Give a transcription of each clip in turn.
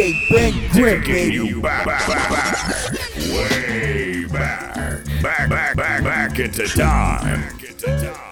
DJ Ben Grimm, baby. You back, back, back, way back, back, back, back, back into time. Back into time.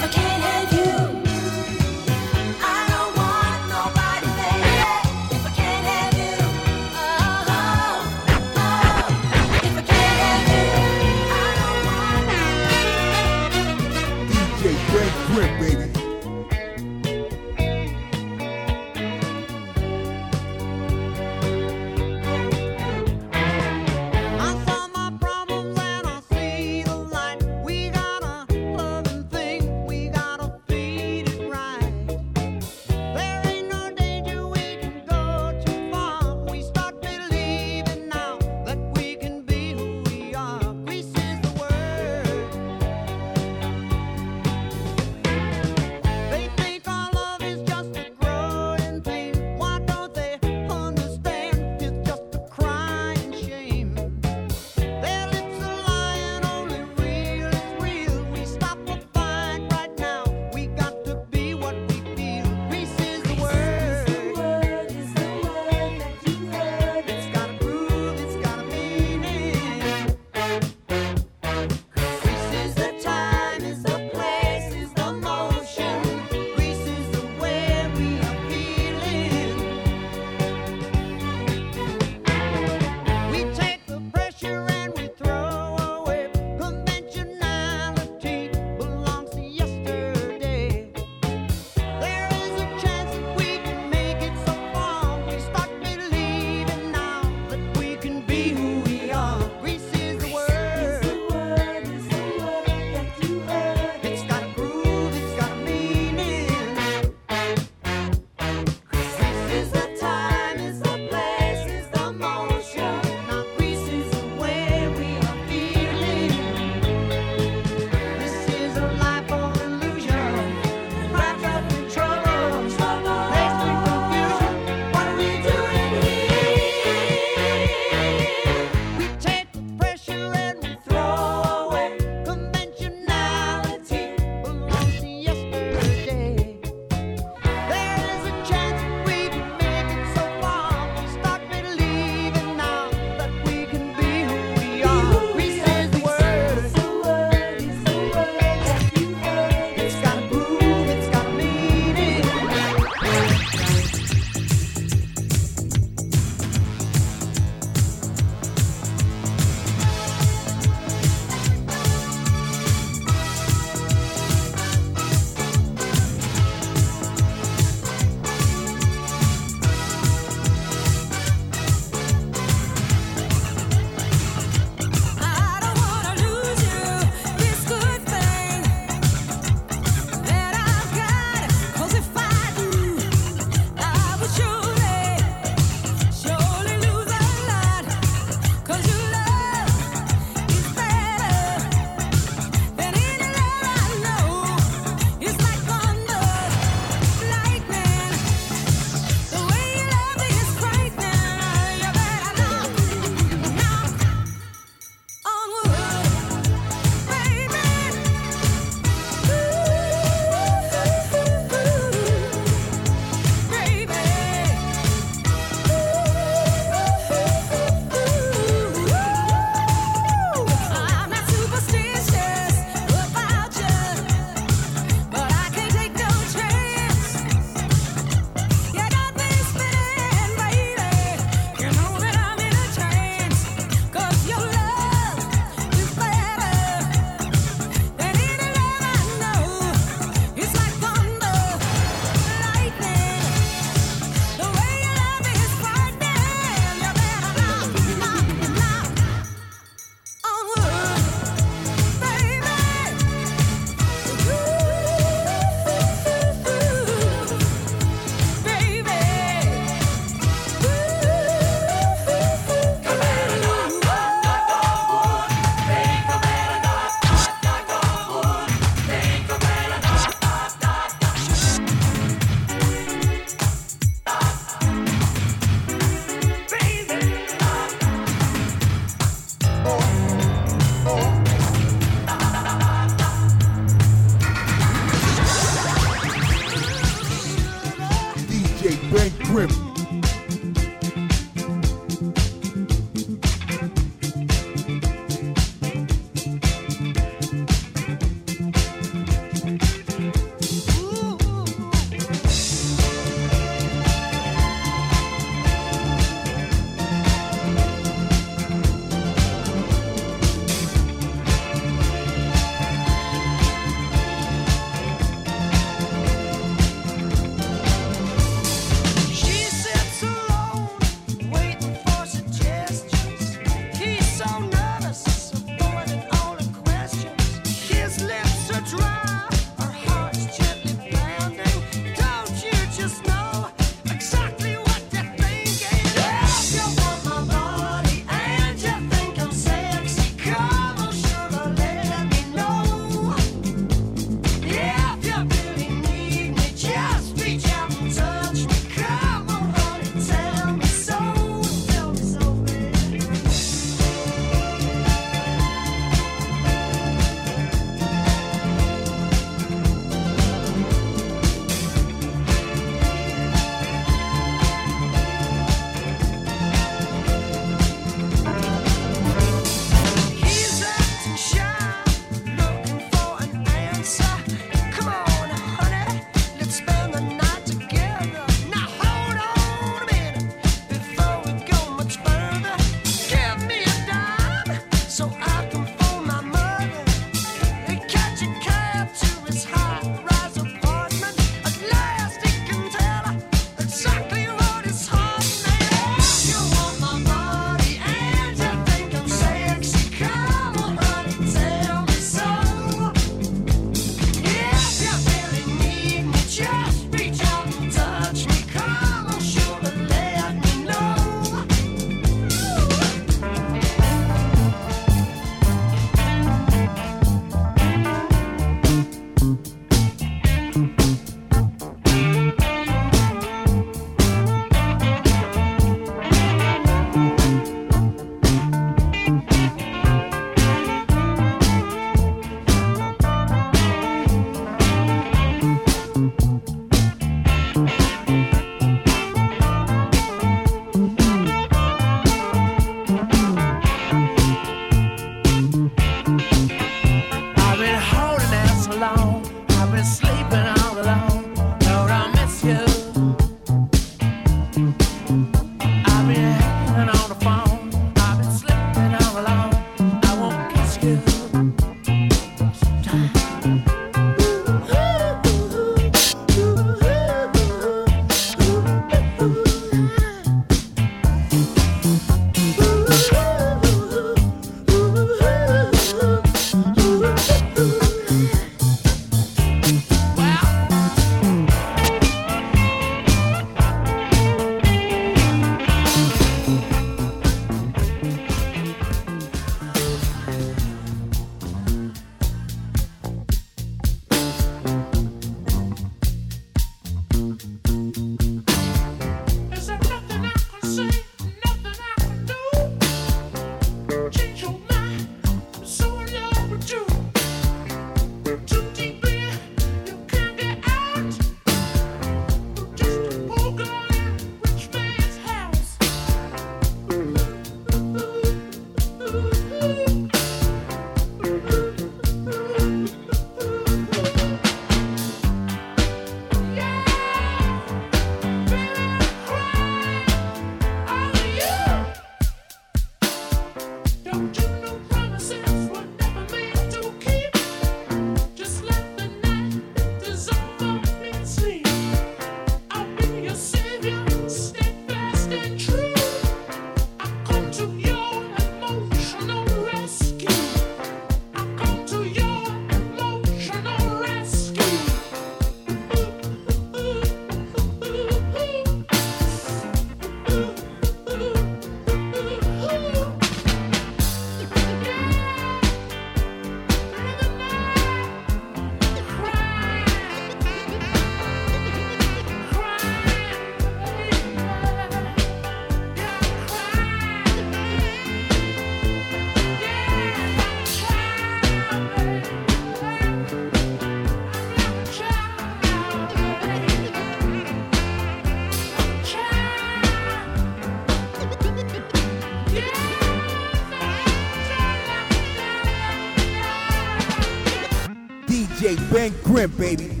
print, baby.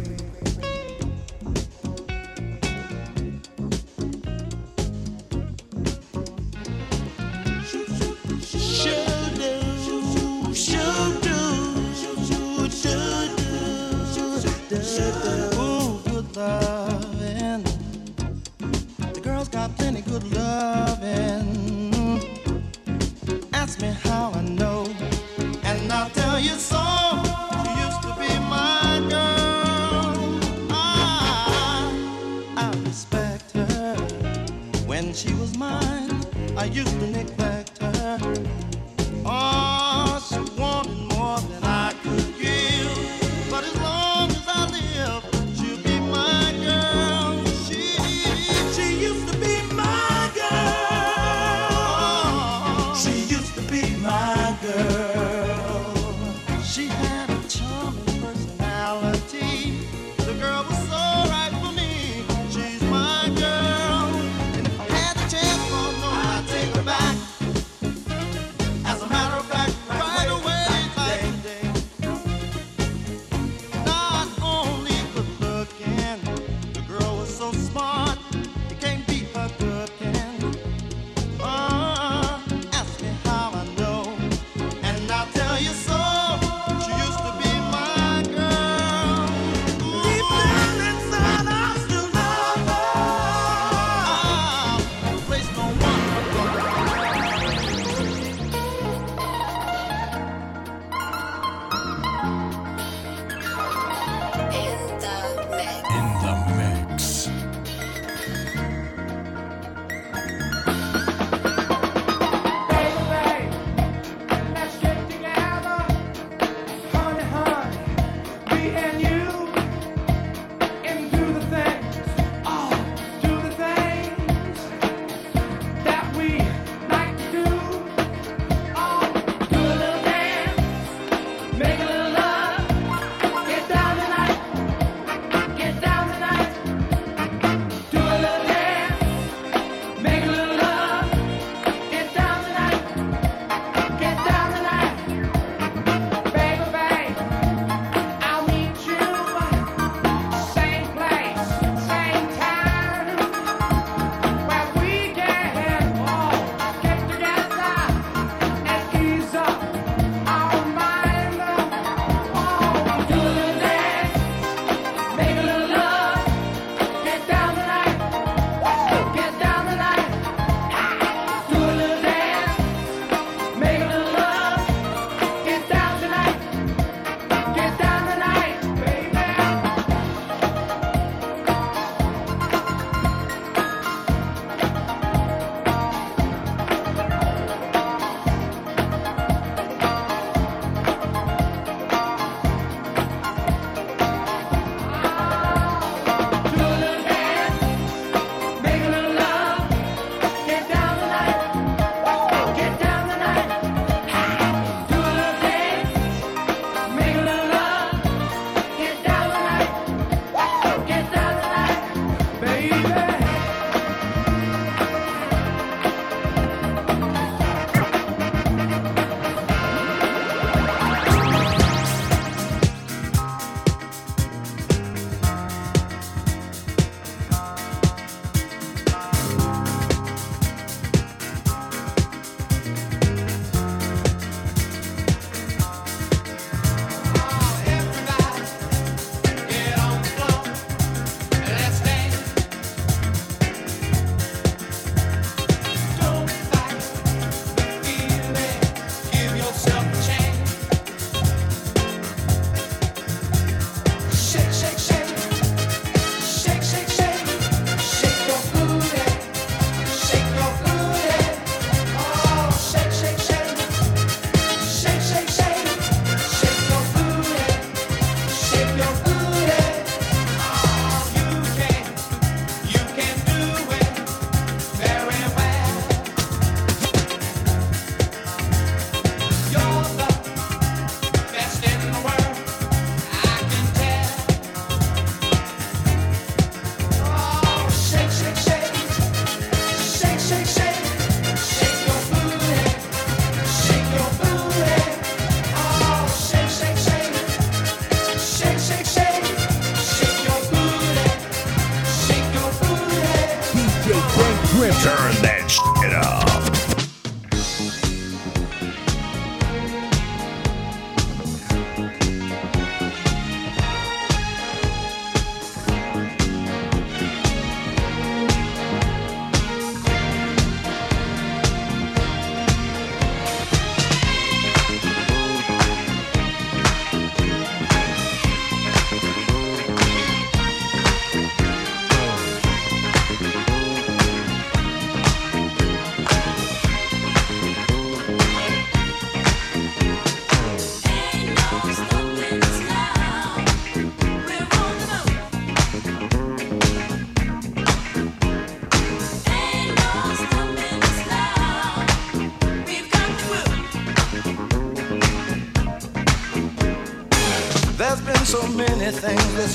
Ask me how I know, and I'll tell you so. I used to neglect her. Uh,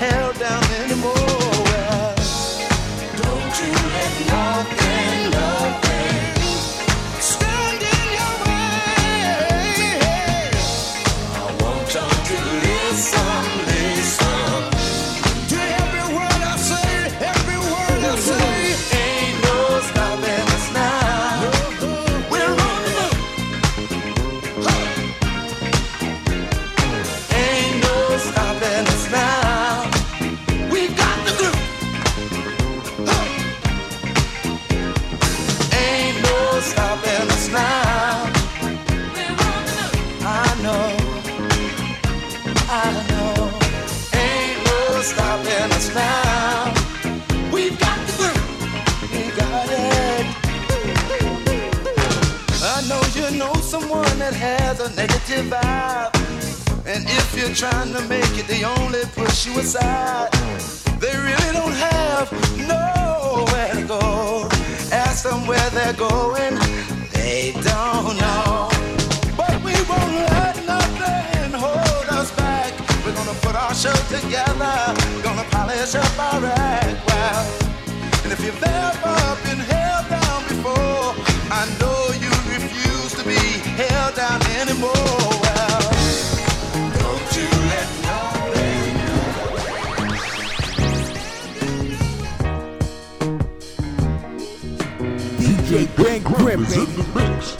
held down anymore. Aside. They really don't have nowhere to go. Ask them where they're going, they don't know. But we won't let nothing hold us back. We're gonna put our show together, gonna polish up our act well. And if you've ever been held down before, I know you refuse to be held down anymore. DJ Ben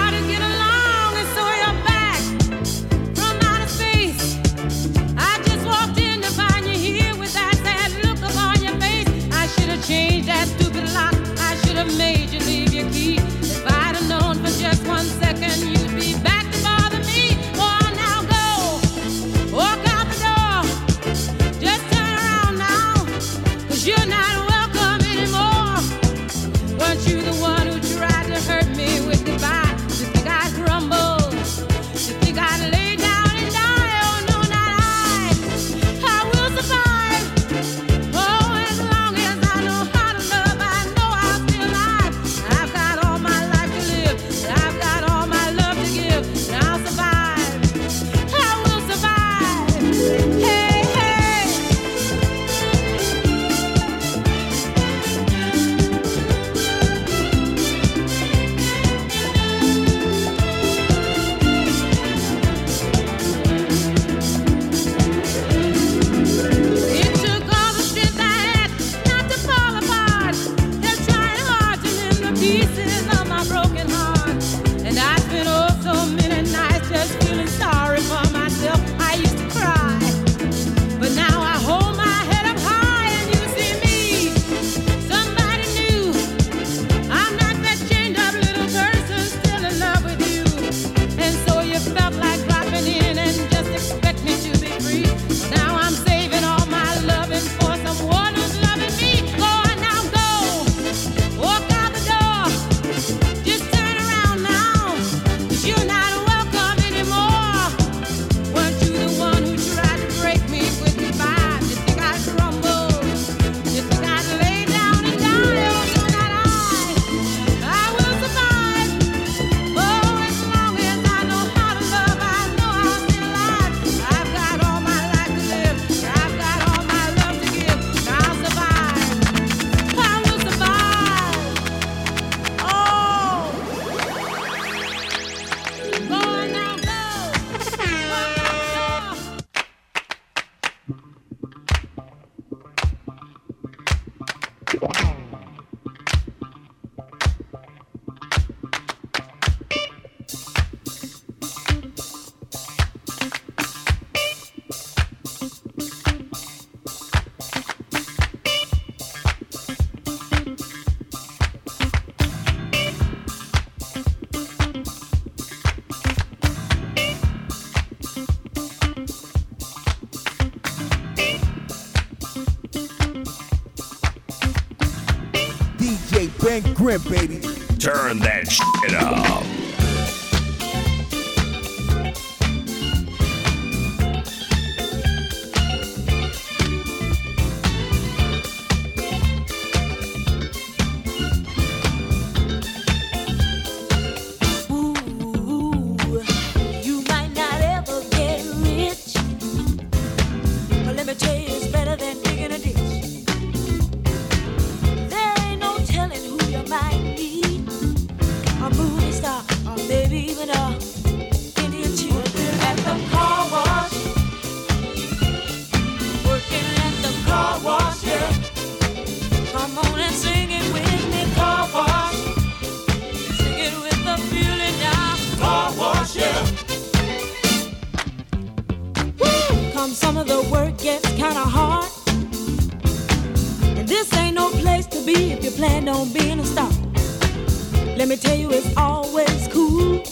you is always cool.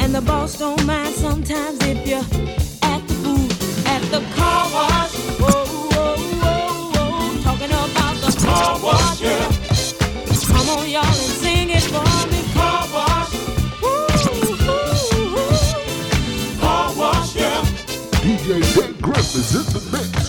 And the boss don't mind sometimes if you're at the booth, at the car wash. Whoa. Talking about the car wash, yeah. Come on, y'all, and sing it for me. Car wash. Car wash, yeah. DJ is in the mix.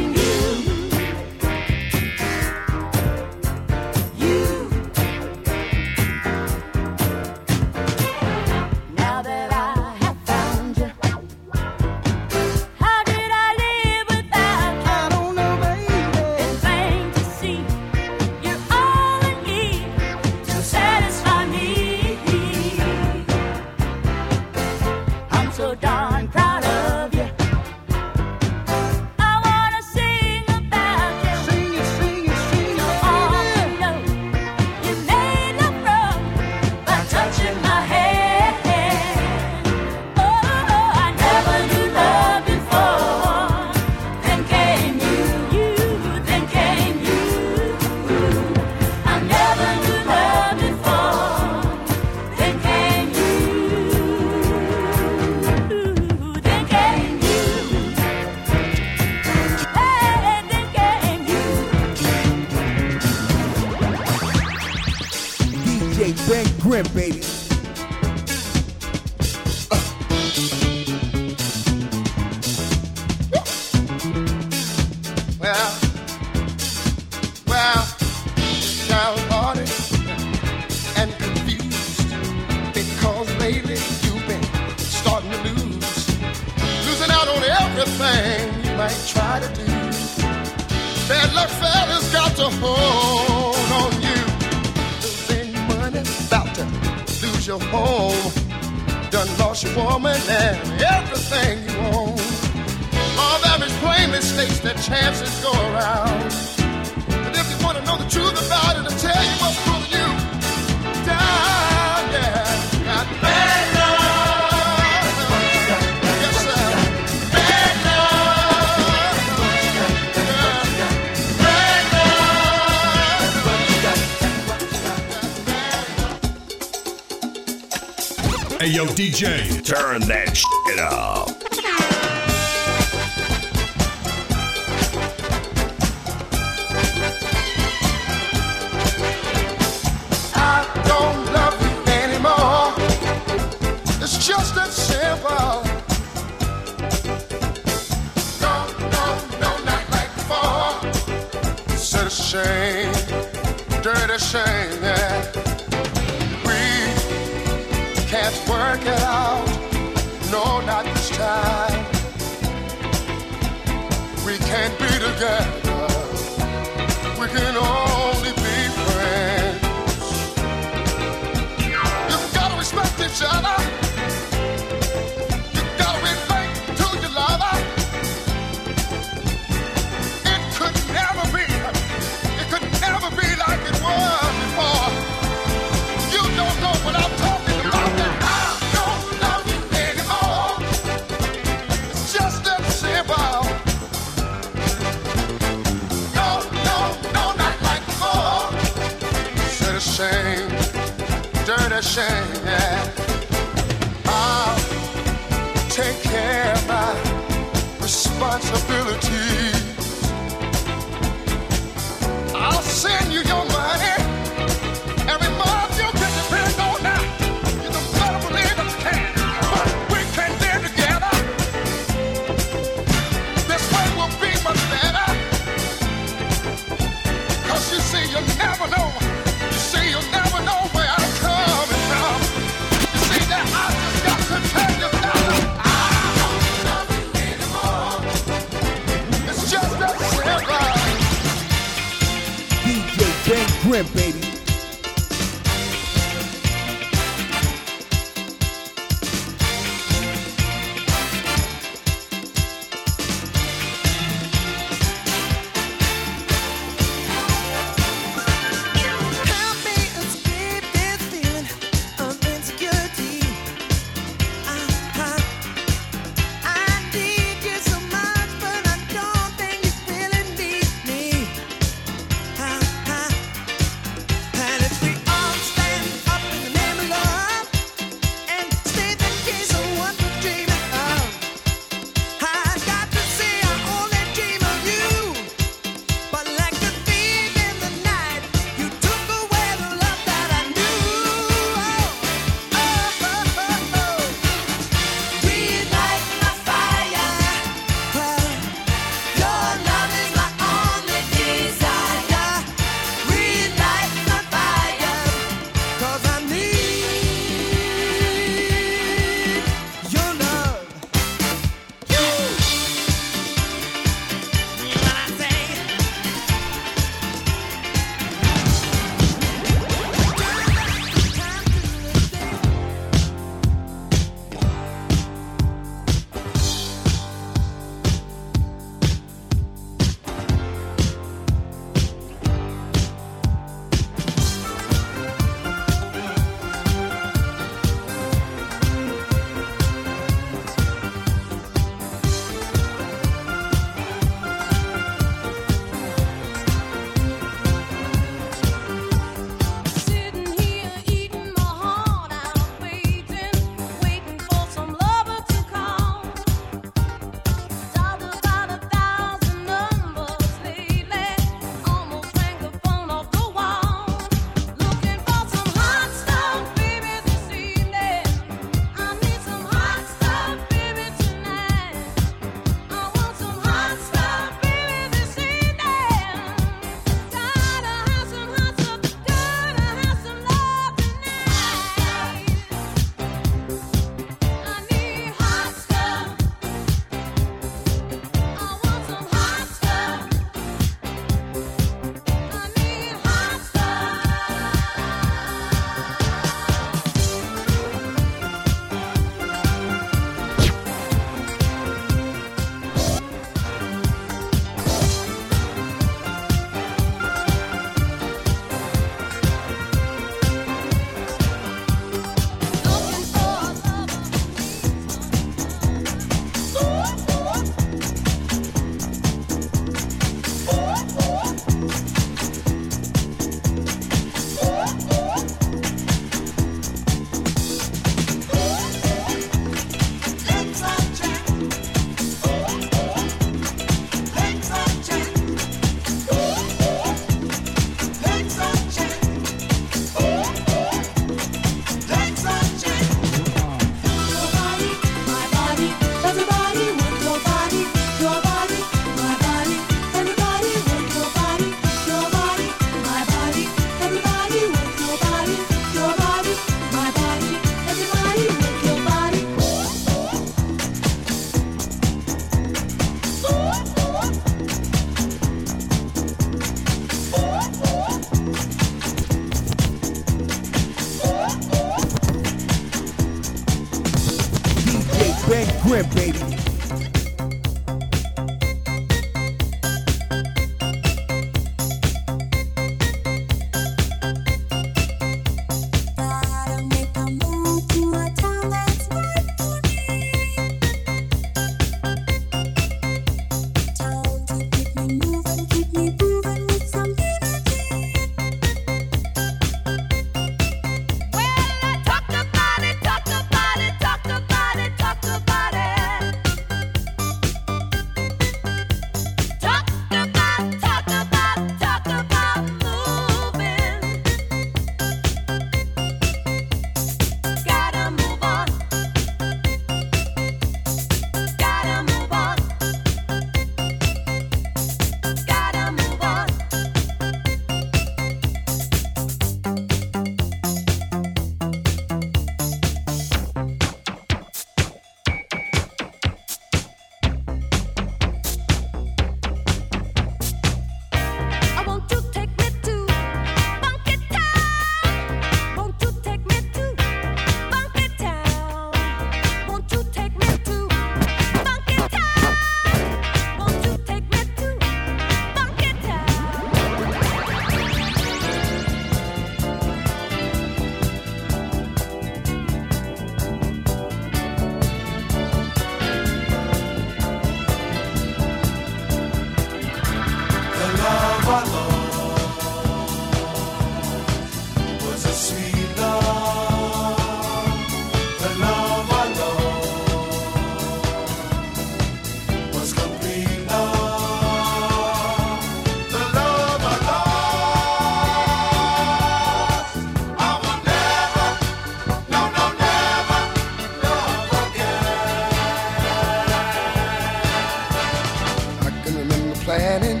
planning.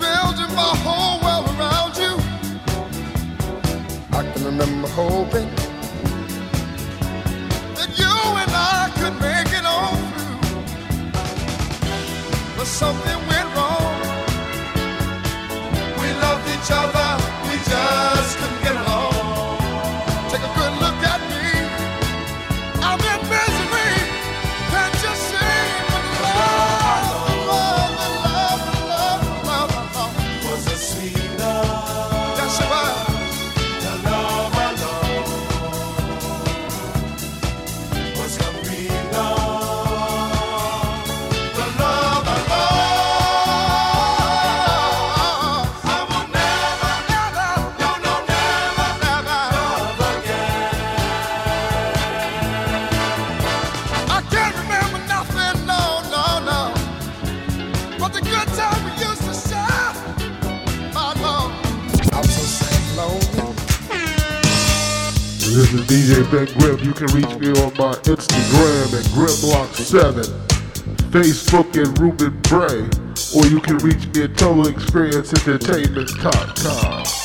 Building my whole world around you. I can remember hoping. can reach me on my Instagram at Grimlock7, Facebook at Ruben Bray, or you can reach me at TotalExperienceEntertainment.com.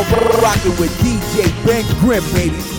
now rocking with DJ Ben Grimm, baby.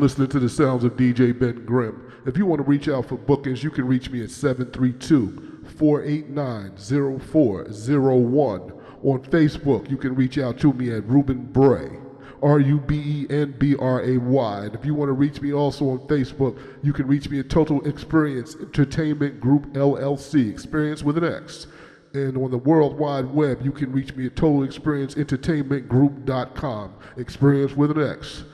Listening to the sounds of DJ Ben Grimm. If you want to reach out for bookings, you can reach me at 732 489 0401. On Facebook, you can reach out to me at Ruben Bray. R U B E N B R A Y. And if you want to reach me also on Facebook, you can reach me at Total Experience Entertainment Group LLC, Experience with an X. And on the World Wide Web, you can reach me at totalexperienceentertainmentgroup.com, Experience with an X.